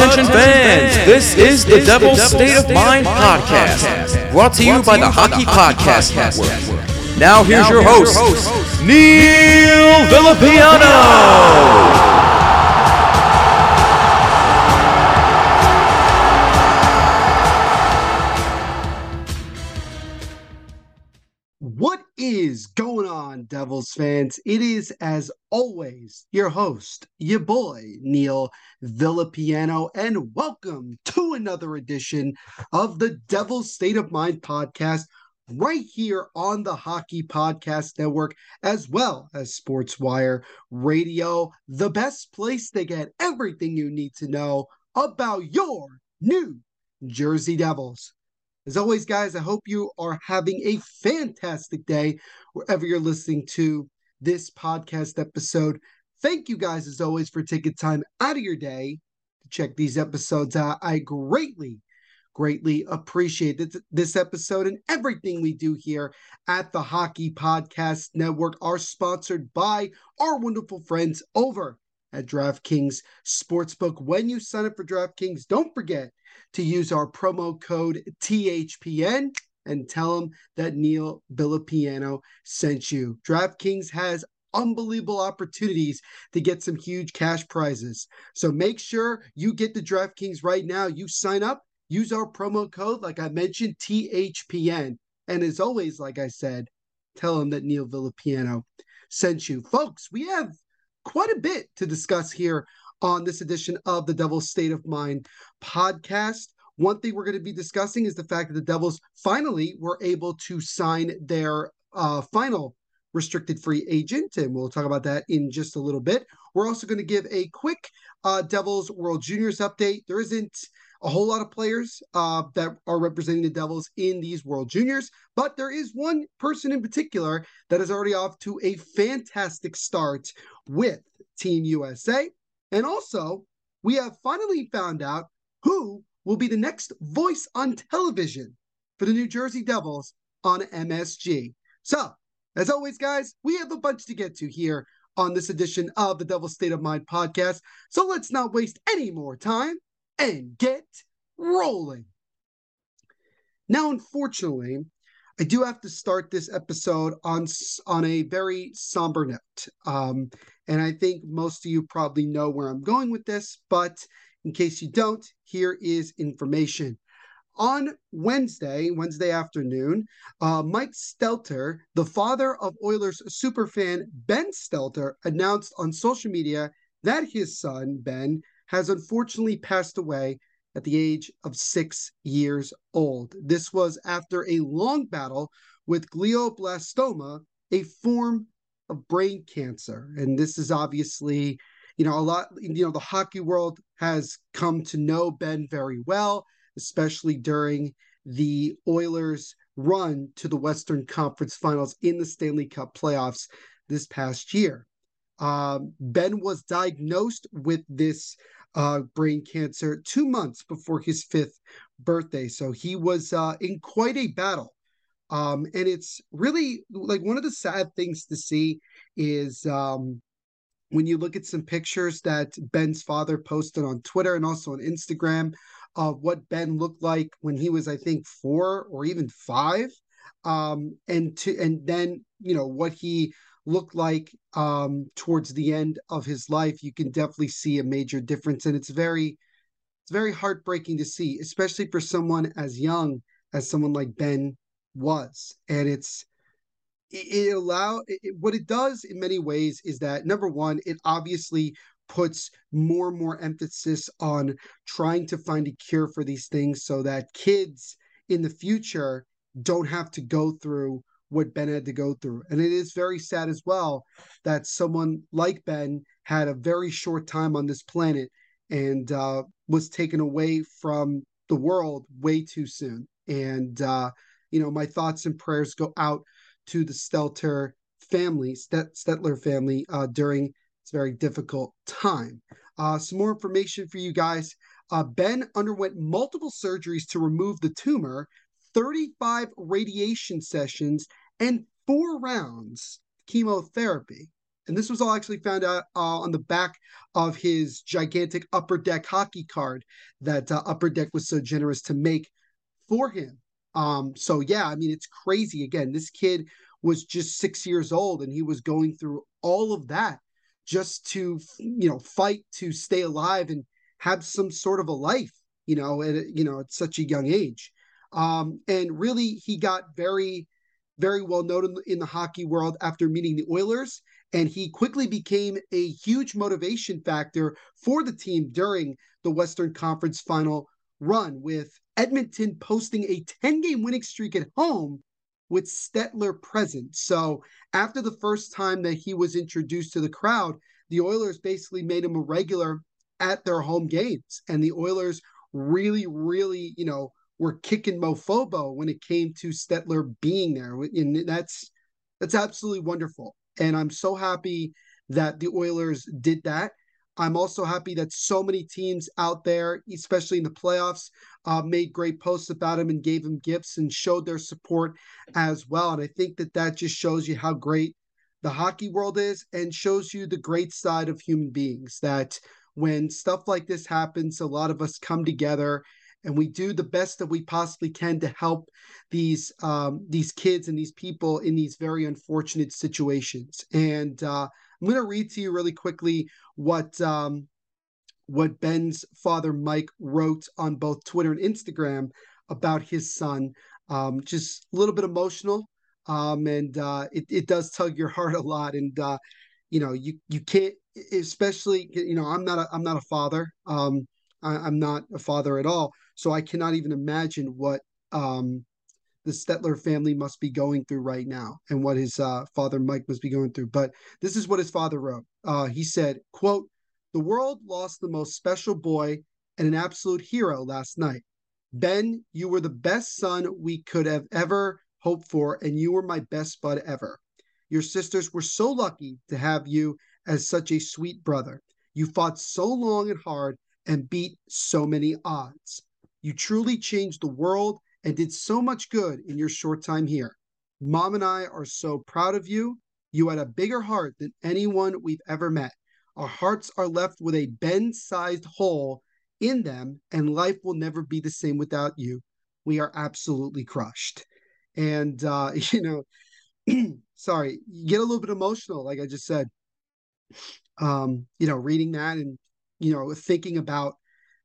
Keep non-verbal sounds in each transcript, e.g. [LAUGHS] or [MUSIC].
Attention fans, this is the Devil's State of Mind podcast, brought to you by the Hockey Podcast Network. Now here's your host, Neil Villapiano. Devils fans? It is, as always, your host, your boy, Neil Villapiano, and welcome to another edition of the Devil's State of Mind podcast, right here on the Hockey Podcast Network, as well as Sportswire Radio, the best place to get everything you need to know about your New Jersey Devils. As always, guys, I hope you are having a fantastic day wherever you're listening to this podcast episode. Thank you guys, as always, for taking time out of your day to check these episodes out. I greatly, greatly appreciate this, episode and everything we do here at the Hockey Podcast Network are sponsored by our wonderful friends over at DraftKings Sportsbook. When you sign up for DraftKings, don't forget to use our promo code THPN and tell them that Neil Villapiano sent you. DraftKings has unbelievable opportunities to get some huge cash prizes. So make sure you get the DraftKings right now. You sign up, use our promo code, like I mentioned, THPN. And as always, like I said, tell them that Neil Villapiano sent you. Folks, we have quite a bit to discuss here on this edition of the Devil's State of Mind podcast. One thing we're going to be discussing is the fact that the Devils finally were able to sign their uh, final restricted free agent, and we'll talk about that in just a little bit. We're also going to give a quick uh, Devils World Juniors update. There isn't a whole lot of players uh, that are representing the Devils in these World Juniors, but there is one person in particular that is already off to a fantastic start with Team USA. And also, we have finally found out who will be the next voice on television for the New Jersey Devils on MSG. So, as always, guys, we have a bunch to get to here on this edition of the Devil's State of Mind podcast. So let's not waste any more time and get rolling. Now, unfortunately, I do have to start this episode on on a very somber note. Um, and I think most of you probably know where I'm going with this, but in case you don't, here is information. On Wednesday, Wednesday afternoon, uh, Mike Stelter, the father of Oilers superfan Ben Stelter, announced on social media that his son, Ben, has unfortunately passed away at the age of six years old. This was after a long battle with glioblastoma, a form of brain cancer. And this is obviously, you know, a lot, you know, the hockey world has come to know Ben very well, especially during the Oilers' run to the Western Conference Finals in the Stanley Cup playoffs this past year. Um, ben was diagnosed with this uh, brain cancer two months before his fifth birthday. So he was uh, in quite a battle um, and it's really like one of the sad things to see is um, when you look at some pictures that Ben's father posted on Twitter and also on Instagram of what Ben looked like when he was, I think, four or even five. Um, and to and then you know what he looked like um, towards the end of his life, you can definitely see a major difference, and it's very it's very heartbreaking to see, especially for someone as young as someone like Ben was. And it's it, it allow it, what it does in many ways is that number one it obviously puts more and more emphasis on trying to find a cure for these things so that kids in the future don't have to go through what Ben had to go through. And it is very sad as well that someone like Ben had a very short time on this planet and uh, was taken away from the world way too soon. And uh, you know, my thoughts and prayers go out to the Stelter family, Stetler family, uh, during this very difficult time. Uh, some more information for you guys. Uh, ben underwent multiple surgeries to remove the tumor, 35 radiation sessions, and four rounds chemotherapy. And this was all actually found out uh, on the back of his gigantic Upper Deck hockey card that uh, Upper Deck was so generous to make for him. Um, so yeah, I mean, it's crazy. Again, this kid was just six years old and he was going through all of that just to, you know, fight to stay alive and have some sort of a life, you know, at, you know, at such a young age. Um, and really, he got very, very well known in the, in the hockey world after meeting the Oilers. And he quickly became a huge motivation factor for the team during the Western Conference final run, with Edmonton posting a 10 game winning streak at home with Stetler present. So after the first time that he was introduced to the crowd, the Oilers basically made him a regular at their home games. And the Oilers really, really, you know, were kicking mofobo when it came to Stetler being there. And that's that's absolutely wonderful. And I'm so happy that the Oilers did that. I'm also happy that so many teams out there, especially in the playoffs, uh, made great posts about him and gave him gifts and showed their support as well. And I think that that just shows you how great the hockey world is and shows you the great side of human beings. That when stuff like this happens, a lot of us come together and we do the best that we possibly can to help these um, these kids and these people in these very unfortunate situations. And uh, I'm going to read to you really quickly what um, what Ben's father Mike wrote on both Twitter and Instagram about his son. Um, just a little bit emotional, um, and uh, it it does tug your heart a lot. And uh, you know, you you can't, especially you know, I'm not a I'm not a father. Um, I, am not a father at all, so I cannot even imagine what um, the Stetler family must be going through right now and what his uh, father Mike must be going through. But this is what his father wrote. Uh, he said, "quote The world lost the most special boy and an absolute hero last night. Ben, you were the best son we could have ever hoped for, and you were my best bud ever. Your sisters were so lucky to have you as such a sweet brother. You fought so long and hard and beat so many odds. You truly changed the world." and did so much good in your short time here. Mom and I are so proud of you. You had a bigger heart than anyone we've ever met. Our hearts are left with a Ben sized hole in them, and life will never be the same without you. We are absolutely crushed. And, uh, [LAUGHS] you know, [CLEARS THROAT] sorry, you get a little bit emotional, like I just said. Um, you know, reading that and, you know, thinking about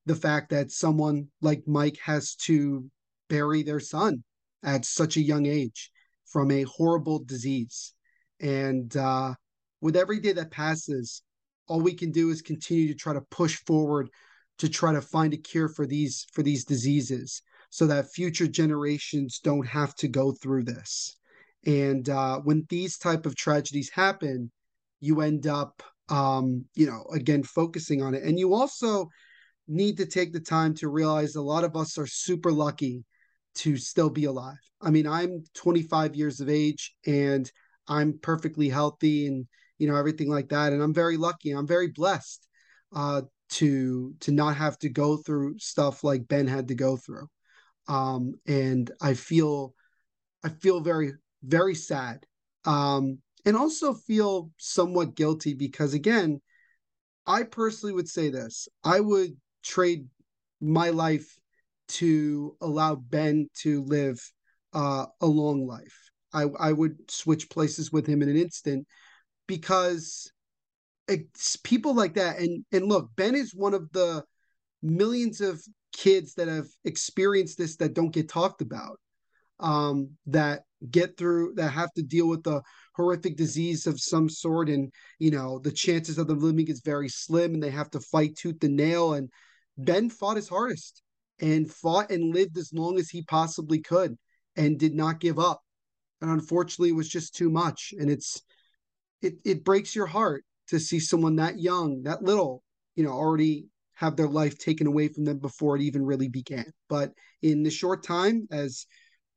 the fact that someone like Mike has to bury their son at such a young age from a horrible disease. And uh, with every day that passes, all we can do is continue to try to push forward to try to find a cure for these for these diseases so that future generations don't have to go through this and uh, when these type of tragedies happen you end up um, you know again focusing on it and you also need to take the time to realize a lot of us are super lucky to still be alive. I mean, I'm 25 years of age and I'm perfectly healthy and you know everything like that and I'm very lucky. I'm very blessed uh to to not have to go through stuff like Ben had to go through. Um and I feel I feel very very sad. Um and also feel somewhat guilty because again, I personally would say this. I would trade my life to allow Ben to live uh, a long life. I, I would switch places with him in an instant because it's people like that. And and look, Ben is one of the millions of kids that have experienced this that don't get talked about. Um, that get through that have to deal with the horrific disease of some sort and you know the chances of them living is very slim and they have to fight tooth and nail and ben fought his hardest and fought and lived as long as he possibly could and did not give up. And unfortunately, it was just too much. And it's it it breaks your heart to see someone that young, that little, you know, already have their life taken away from them before it even really began. But in the short time, as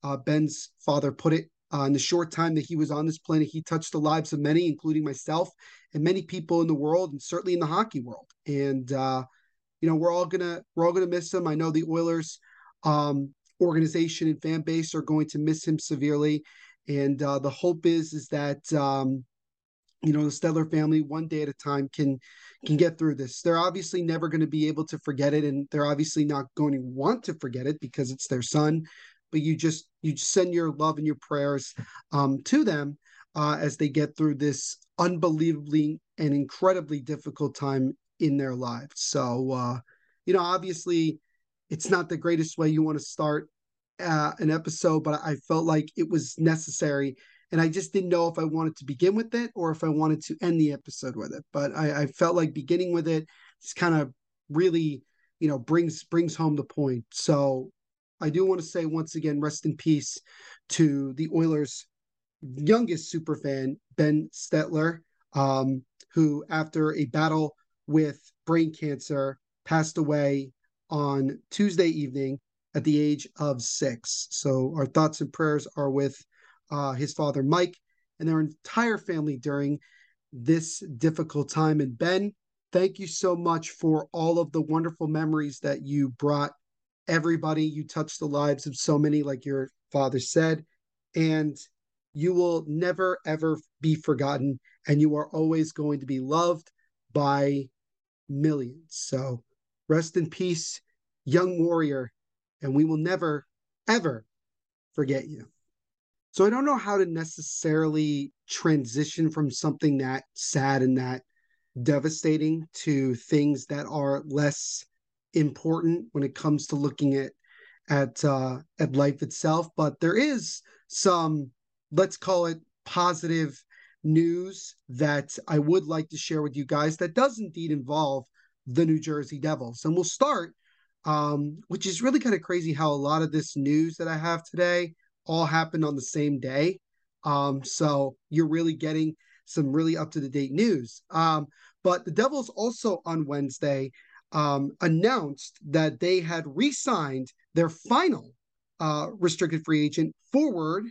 uh, Ben's father put it, uh, in the short time that he was on this planet, he touched the lives of many, including myself and many people in the world, and certainly in the hockey world. And uh, you know, we're all gonna we're all gonna miss him. I know the Oilers um, organization and fan base are going to miss him severely. And uh, the hope is is that um, you know the Stettler family one day at a time can can get through this. They're obviously never going to be able to forget it, and they're obviously not going to want to forget it because it's their son. But you just you send your love and your prayers um, to them uh, as they get through this unbelievably and incredibly difficult time in their lives. So uh, you know, obviously, it's not the greatest way you want to start uh, an episode, but I felt like it was necessary. And I just didn't know if I wanted to begin with it or if I wanted to end the episode with it. But I, I felt like beginning with it just kind of really, you know, brings brings home the point. So I do want to say once again, rest in peace to the Oilers' youngest super fan, Ben Stetler, um, who after a battle with brain cancer passed away on Tuesday evening at the age of six. So our thoughts and prayers are with uh, his father, Mike, and their entire family during this difficult time. And Ben, thank you so much for all of the wonderful memories that you brought everybody. You touch the lives of so many, like your father said, and you will never, ever be forgotten. And you are always going to be loved by millions. So rest in peace, young warrior and we will never, ever forget you. So I don't know how to necessarily transition from something that sad and that devastating to things that are less important when it comes to looking at at uh, at life itself. But there is some, let's call it positive news that I would like to share with you guys that does indeed involve the New Jersey Devils. And we'll start um, which is really kind of crazy how a lot of this news that I have today all happened on the same day. Um, so you're really getting some really up to the date news. Um, but the Devils also on Wednesday um, announced that they had re signed their final uh, restricted free agent forward,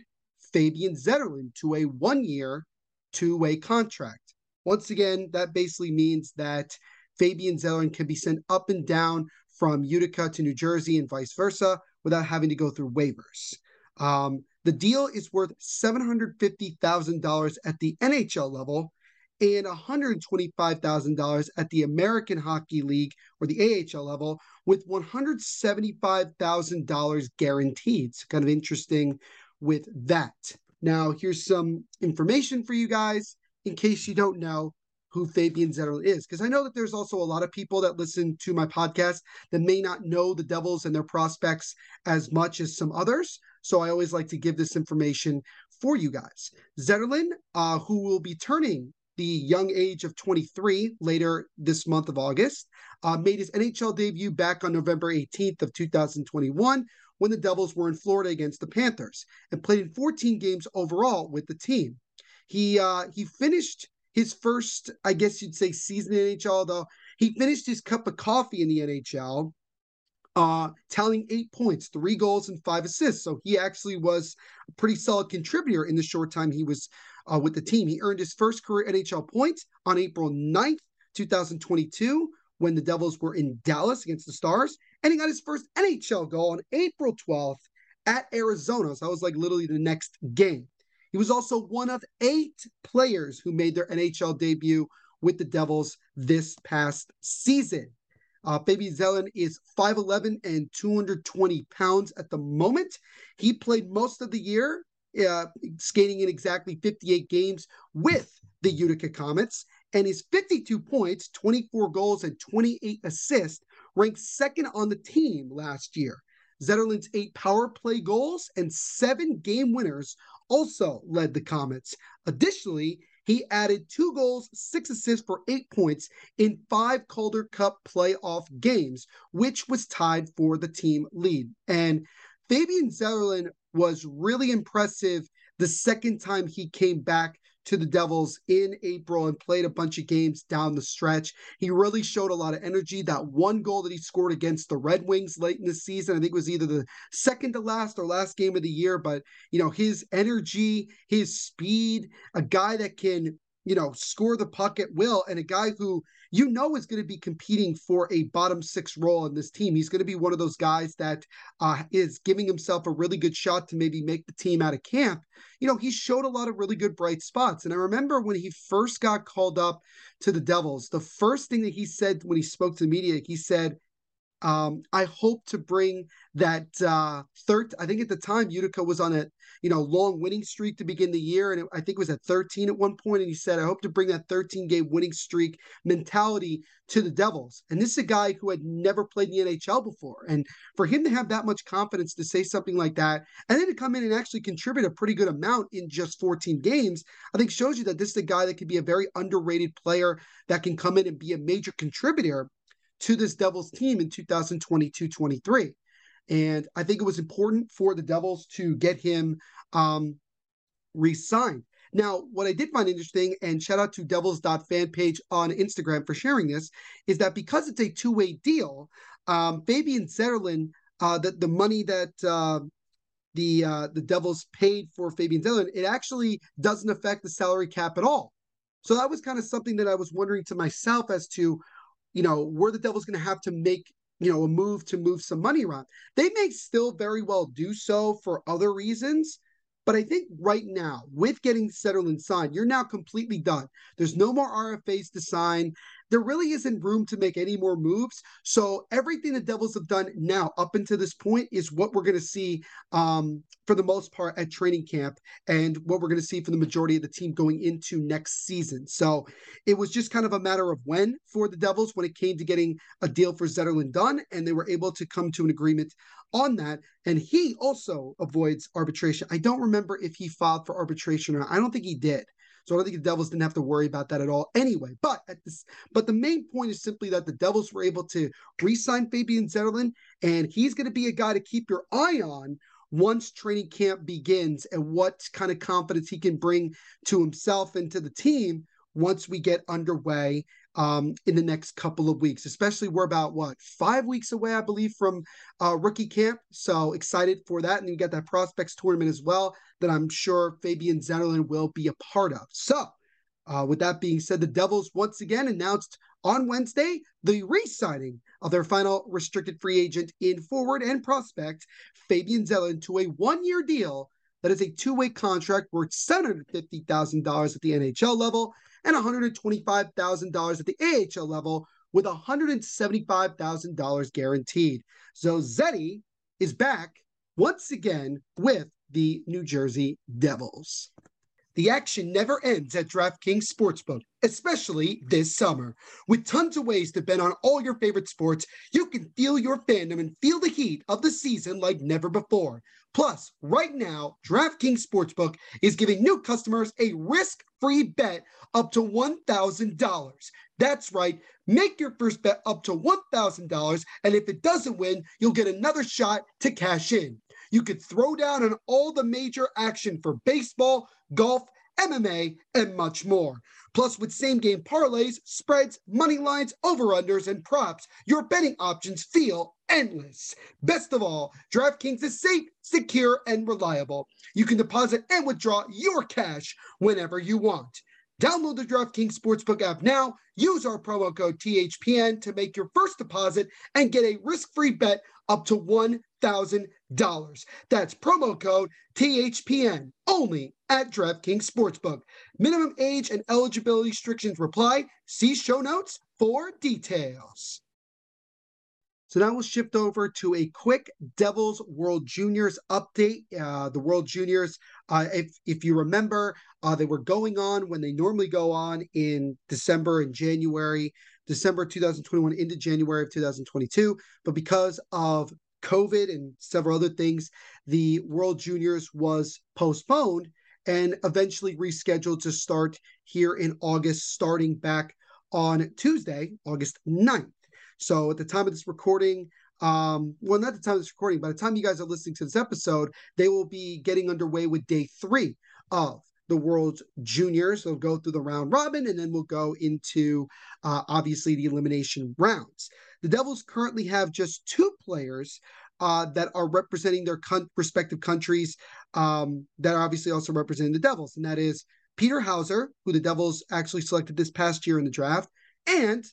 Fabian Zetterlund, to a one year, two way contract. Once again, that basically means that Fabian Zetterlund can be sent up and down from Utica to New Jersey and vice versa without having to go through waivers. Um, the deal is worth $750,000 at the NHL level and $125,000 at the American Hockey League or the AHL level, with $175,000 guaranteed. It's kind of interesting with that. Now, here's some information for you guys in case you don't know who Fabian Zetterlund is, because I know that there's also a lot of people that listen to my podcast that may not know the Devils and their prospects as much as some others. So I always like to give this information for you guys. Zetterlund, uh, who will be turning the young age of 23 later this month of August, uh, made his NHL debut back on November 18th of 2021 when the Devils were in Florida against the Panthers and played in 14 games overall with the team. He uh, he finished his first, I guess you'd say, season in NHL, though. He finished his cup of coffee in the NHL, uh, tallying eight points, three goals, and five assists. So he actually was a pretty solid contributor in the short time he was uh, with the team. He earned his first career NHL point on April 9th, 2022, when the Devils were in Dallas against the Stars. And he got his first NHL goal on April 12th at Arizona. So that was like literally the next game. He was also one of eight players who made their NHL debut with the Devils this past season. Uh, Baby Zelen is 5'11 and 220 pounds at the moment. He played most of the year, uh, skating in exactly 58 games with the Utica Comets, and his 52 points, 24 goals, and 28 assists ranked second on the team last year. Zetterlund's eight power play goals and seven game winners also led the Comets. Additionally, he added two goals, six assists for eight points in five Calder Cup playoff games, which was tied for the team lead. And Fabian Zetterlund was really impressive the second time he came back to the Devils in April and played a bunch of games down the stretch. He really showed a lot of energy. That one goal that he scored against the Red Wings late in the season, I think was either the second to last or last game of the year, but you know, his energy, his speed, a guy that can you know, score the puck at will, and a guy who you know is going to be competing for a bottom six role in this team. He's going to be one of those guys that uh, is giving himself a really good shot to maybe make the team out of camp. You know, he showed a lot of really good bright spots. And I remember when he first got called up to the Devils, the first thing that he said when he spoke to the media, he said, um, I hope to bring that uh, third. I think at the time Utica was on a you know long winning streak to begin the year, and it, I think it was at 13 at one point. And he said, "I hope to bring that 13 game winning streak mentality to the Devils." And this is a guy who had never played in the NHL before, and for him to have that much confidence to say something like that, and then to come in and actually contribute a pretty good amount in just 14 games, I think shows you that this is a guy that could be a very underrated player that can come in and be a major contributor to this Devils team in 2022 23. And I think it was important for the Devils to get him um, re signed. Now, what I did find interesting, and shout out to Devils.fan page on Instagram for sharing this, is that because it's a two way deal, um, Fabian Zetterlund, uh, the, the money that uh, the uh, the Devils paid for Fabian Zetterlund, it actually doesn't affect the salary cap at all. So that was kind of something that I was wondering to myself as to you know, where the Devils going to have to make, you know, a move to move some money around? They may still very well do so for other reasons. But I think right now, with getting Zetterlund signed, you're now completely done. There's no more RFAs to sign there really isn't room to make any more moves. So everything the Devils have done now up until this point is what we're going to see um, for the most part at training camp and what we're going to see for the majority of the team going into next season. So it was just kind of a matter of when for the Devils when it came to getting a deal for Zetterlund done, and they were able to come to an agreement on that. And he also avoids arbitration. I don't remember if he filed for arbitration or not. I don't think he did. So I don't think the Devils didn't have to worry about that at all anyway. But at this, but the main point is simply that the Devils were able to re-sign Fabian Zetterlund, and he's going to be a guy to keep your eye on once training camp begins and what kind of confidence he can bring to himself and to the team once we get underway um, in the next couple of weeks. Especially, we're about what five weeks away, I believe, from uh, rookie camp. So excited for that, and you got that prospects tournament as well that I'm sure Fabian Zetterlund will be a part of. So, uh, with that being said, the Devils once again announced on Wednesday the re-signing of their final restricted free agent in forward and prospect Fabian Zetterlund to a one-year deal that is a two-way contract worth $750,000 at the NHL level and $125,000 at the AHL level with $175,000 guaranteed. So Zeddy is back once again with the New Jersey Devils. The action never ends at DraftKings Sportsbook, especially this summer. With tons of ways to bet on all your favorite sports, you can feel your fandom and feel the heat of the season like never before. Plus, right now, DraftKings Sportsbook is giving new customers a risk free bet up to $1,000. That's right, make your first bet up to $1,000, and if it doesn't win, you'll get another shot to cash in. You could throw down on all the major action for baseball, golf, MMA, and much more. Plus, with same game parlays, spreads, money lines, over unders, and props, your betting options feel endless. Best of all, DraftKings is safe, secure, and reliable. You can deposit and withdraw your cash whenever you want. Download the DraftKings Sportsbook app now. Use our promo code THPN to make your first deposit and get a risk free bet up to $1,000. That's promo code THPN only at DraftKings Sportsbook. Minimum age and eligibility restrictions apply. See show notes for details. So now we'll shift over to a quick Devils World Juniors update. Uh, the World Juniors, uh, if if you remember, uh, they were going on when they normally go on in December and January, December 2021 into January of 2022. But because of COVID and several other things, the World Juniors was postponed and eventually rescheduled to start here in August, starting back on Tuesday, August 9th. So at the time of this recording, um, well, not the time of this recording, by the time you guys are listening to this episode, they will be getting underway with day three of the World Juniors. They'll go through the round robin, and then we'll go into uh, obviously the elimination rounds. The Devils currently have just two players uh, that are representing their con- respective countries um, that are obviously also representing the Devils, and that is Peter Hauser, who the Devils actually selected this past year in the draft, and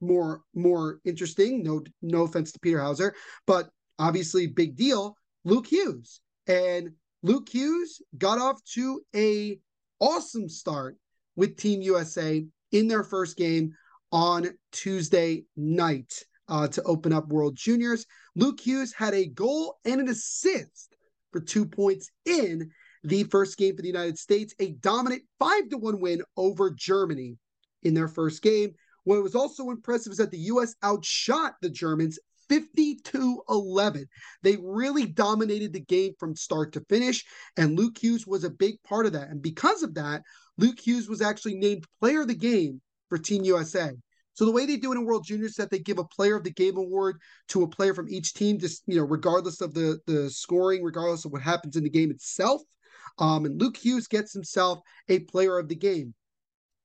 more more interesting. No no offense to Peter Hauser, but obviously big deal. Luke Hughes and Luke Hughes got off to a awesome start with Team USA in their first game on Tuesday night uh, to open up World Juniors. Luke Hughes had a goal and an assist for two points in the first game for the United States, a dominant five to one win over Germany in their first game. What was also impressive is that the U.S. outshot the Germans 52 11. They really dominated the game from start to finish, and Luke Hughes was a big part of that. And because of that, Luke Hughes was actually named player of the game for Team USA. So the way they do it in World Juniors is that they give a player of the game award to a player from each team, just you know, regardless of the the scoring, regardless of what happens in the game itself. Um, and Luke Hughes gets himself a player of the game.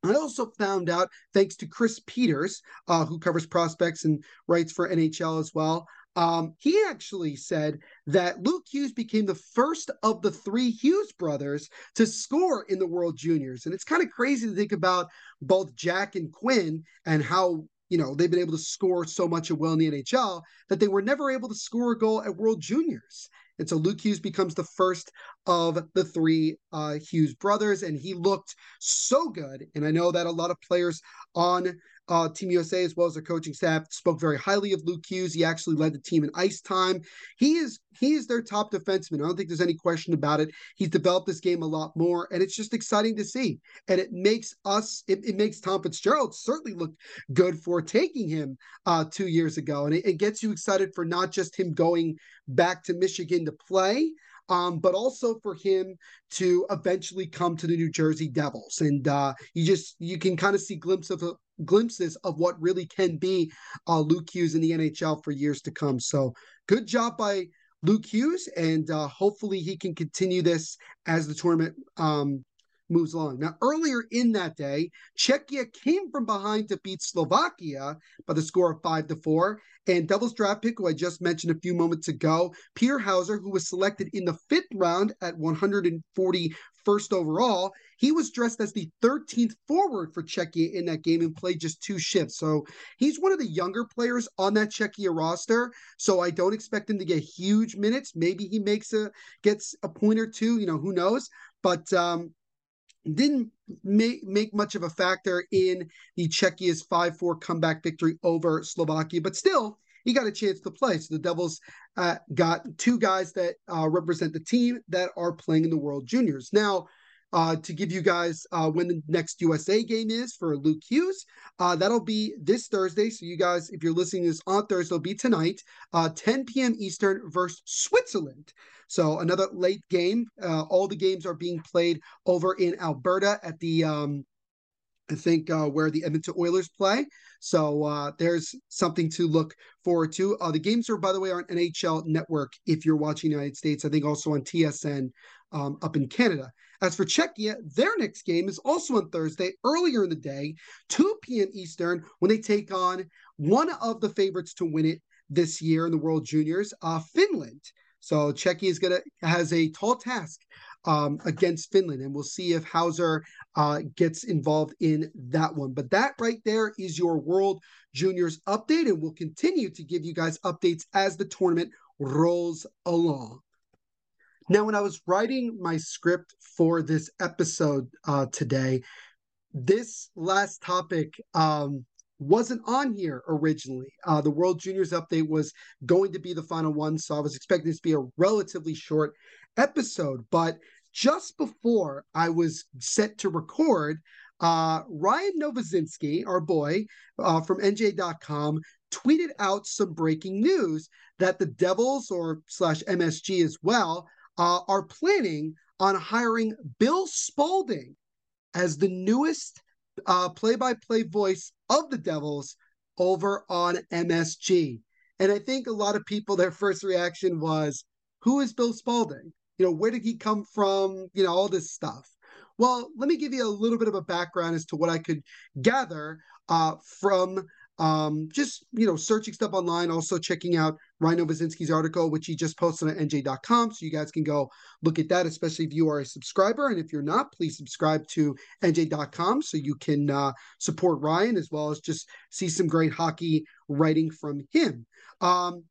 I also found out, thanks to Chris Peters, uh, who covers prospects and writes for NHL as well, um, he actually said that Luke Hughes became the first of the three Hughes brothers to score in the World Juniors. And it's kind of crazy to think about both Jack and Quinn and how you know they've been able to score so much and well in the NHL that they were never able to score a goal at World Juniors. And so Luke Hughes becomes the first of the three uh, Hughes brothers, and he looked so good. And I know that a lot of players on uh, Team USA, as well as their coaching staff, spoke very highly of Luke Hughes. He actually led the team in ice time. He is he is their top defenseman. I don't think there's any question about it. He's developed this game a lot more, and it's just exciting to see. And it makes us, it, it makes Tom Fitzgerald certainly look good for taking him uh, two years ago, and it, it gets you excited for not just him going back to Michigan to play, um, but also for him to eventually come to the New Jersey Devils. And uh, you just you can kind of see glimpses of glimpses of what really can be uh, Luke Hughes in the NHL for years to come. So good job by Luke Hughes, and uh, hopefully he can continue this as the tournament um, moves along. Now, earlier in that day, Czechia came from behind to beat Slovakia by the score of five to four. And Devils draft pick, who I just mentioned a few moments ago, Peter Hauser, who was selected in the fifth round at 141st overall, he was dressed as the 13th forward for Czechia in that game and played just two shifts. So he's one of the younger players on that Czechia roster. So I don't expect him to get huge minutes. Maybe he makes a gets a point or two. You know, who knows? But um, didn't make, make much of a factor in the Czechia's 5 4 comeback victory over Slovakia, but still, he got a chance to play. So the Devils uh, got two guys that uh, represent the team that are playing in the World Juniors. Now, uh, to give you guys uh, when the next USA game is for Luke Hughes. Uh, that'll be this Thursday. So you guys, if you're listening to this on Thursday, it'll be tonight, uh, 10 p.m. Eastern versus Switzerland. So another late game. Uh, all the games are being played over in Alberta at the um, I think uh, where the Edmonton Oilers play. So uh, there's something to look forward to. Uh, the games are, by the way, on NHL Network if you're watching United States. I think also on TSN um, up in Canada. As for Czechia, their next game is also on Thursday, earlier in the day, 2 p.m. Eastern, when they take on one of the favorites to win it this year in the World Juniors, uh, Finland. So Czechia is gonna has a tall task um, against Finland, and we'll see if Hauser uh, gets involved in that one. But that right there is your World Juniors update, and we'll continue to give you guys updates as the tournament rolls along. Now, when I was writing my script for this episode uh, today, this last topic um, wasn't on here originally. Uh, the World Juniors update was going to be the final one, so I was expecting this to be a relatively short episode. But just before I was set to record, uh, Ryan Novozinsky, our boy uh, from NJ.com, tweeted out some breaking news that the Devils or slash MSG as well uh, are planning on hiring Bill Spaulding as the newest uh, play-by-play voice of the Devils over on MSG. And I think a lot of people, their first reaction was, "Who is Bill Spaulding? You know, where did he come from? You know, all this stuff." Well, let me give you a little bit of a background as to what I could gather uh, from um, just you know searching stuff online, also checking out Ryan Novozinsky's article, which he just posted on NJ.com, so you guys can go look at that, especially if you are a subscriber, and if you're not, please subscribe to NJ.com so you can uh, support Ryan as well as just see some great hockey writing from him. Um,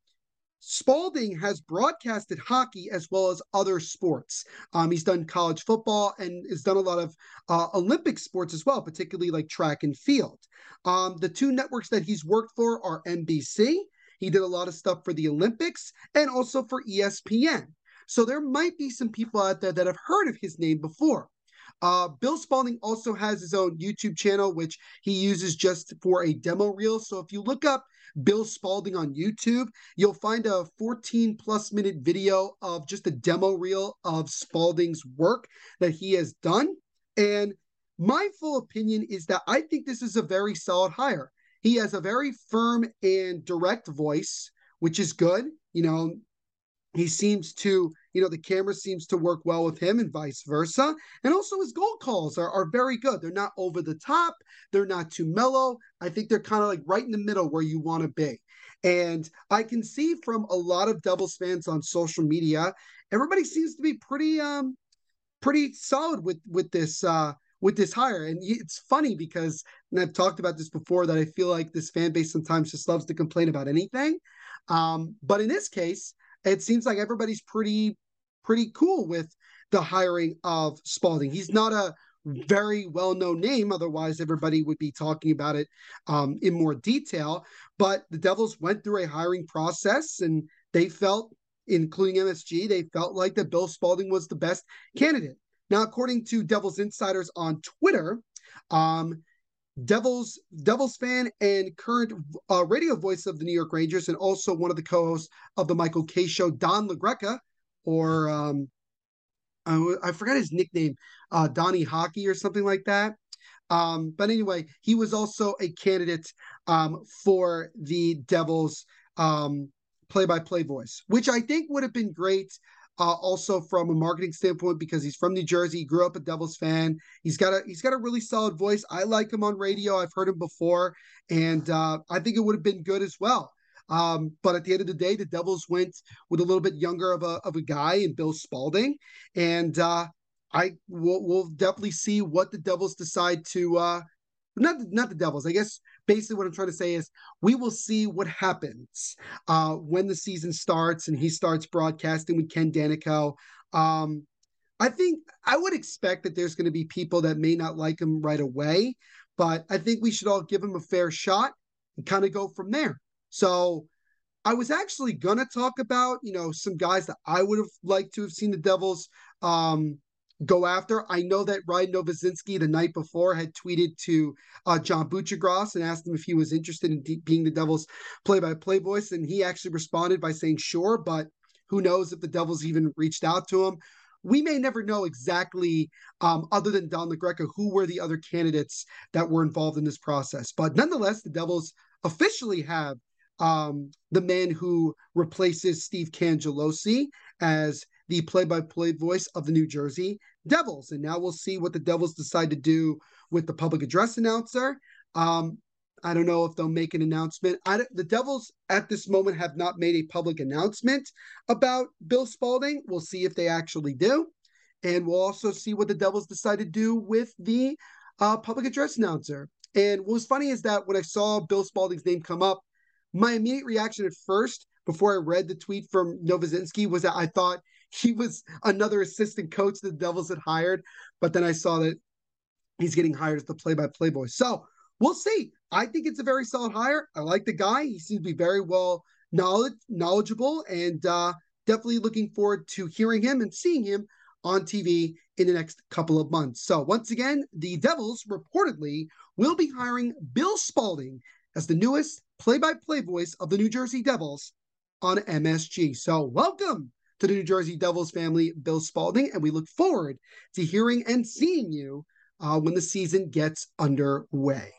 Spaulding has broadcasted hockey as well as other sports. Um, he's done college football and has done a lot of uh, Olympic sports as well, particularly like track and field. Um, the two networks that he's worked for are NBC. He did a lot of stuff for the Olympics and also for ESPN. So there might be some people out there that have heard of his name before. Uh, Bill Spaulding also has his own YouTube channel, which he uses just for a demo reel. So if you look up Bill Spaulding on YouTube, you'll find a 14 plus minute video of just a demo reel of Spaulding's work that he has done. And my full opinion is that I think this is a very solid hire. He has a very firm and direct voice, which is good. You know, he seems to, you know, the camera seems to work well with him and vice versa. And also his goal calls are, are very good. They're not over the top, they're not too mellow. I think they're kind of like right in the middle where you want to be. And I can see from a lot of Devils fans on social media, everybody seems to be pretty um pretty solid with with this uh with this hire. And it's funny because, and I've talked about this before, that I feel like this fan base sometimes just loves to complain about anything. Um, but in this case, it seems like everybody's pretty pretty cool with the hiring of Spaulding. He's not a very well known name, otherwise, everybody would be talking about it um, in more detail. But the Devils went through a hiring process and they felt, including MSG, they felt like that Bill Spaulding was the best candidate. Now, according to Devils insiders on Twitter, um, Devils Devils fan and current uh, radio voice of the New York Rangers, and also one of the co-hosts of the Michael Kay Show, Don LaGreca, or um, I, I forgot his nickname, uh, Donnie Hockey or something like that. Um, but anyway, he was also a candidate um, for the Devils um, play-by-play voice, which I think would have been great uh, also from a marketing standpoint because he's from New Jersey. He grew up a Devils fan. He's got a he's got a really solid voice. I like him on radio. I've heard him before, and uh, I think it would have been good as well. Um, but at the end of the day, the Devils went with a little bit younger of a of a guy in Bill Spaulding, and uh, I will we'll definitely see what the Devils decide to uh, not not the Devils. I guess basically what I'm trying to say is we will see what happens uh, when the season starts and he starts broadcasting with Ken Daneyko. Um, I think I would expect that there's going to be people that may not like him right away, but I think we should all give him a fair shot and kind of go from there. So I was actually going to talk about, you know, some guys that I would have liked to have seen the Devils um, go after. I know that Ryan Novozinsky the night before had tweeted to uh, John Buccigross and asked him if he was interested in de- being the Devils play-by-play voice, and he actually responded by saying sure, but who knows if the Devils even reached out to him. We may never know exactly, um, other than Don LaGreca, who were the other candidates that were involved in this process. But nonetheless, the Devils officially have um, the man who replaces Steve Cangelosi as the play-by-play voice of the New Jersey Devils. And now we'll see what the Devils decide to do with the public address announcer. Um, I don't know if they'll make an announcement. the Devils at this moment have not made a public announcement about Bill Spaulding. We'll see if they actually do. And we'll also see what the Devils decide to do with the uh, public address announcer. And what was funny is that when I saw Bill Spaulding's name come up, my immediate reaction at first, before I read the tweet from Novozinsky, was that I thought he was another assistant coach the Devils had hired. But then I saw that he's getting hired as the play-by-play boy. So we'll see. I think it's a very solid hire. I like the guy. He seems to be very well knowledge knowledgeable and uh, definitely looking forward to hearing him and seeing him on TV in the next couple of months. So once again, the Devils reportedly will be hiring Bill Spaulding as the newest play-by-play voice of the New Jersey Devils on MSG. So welcome to the New Jersey Devils family, Bill Spaulding, and we look forward to hearing and seeing you uh, when the season gets underway.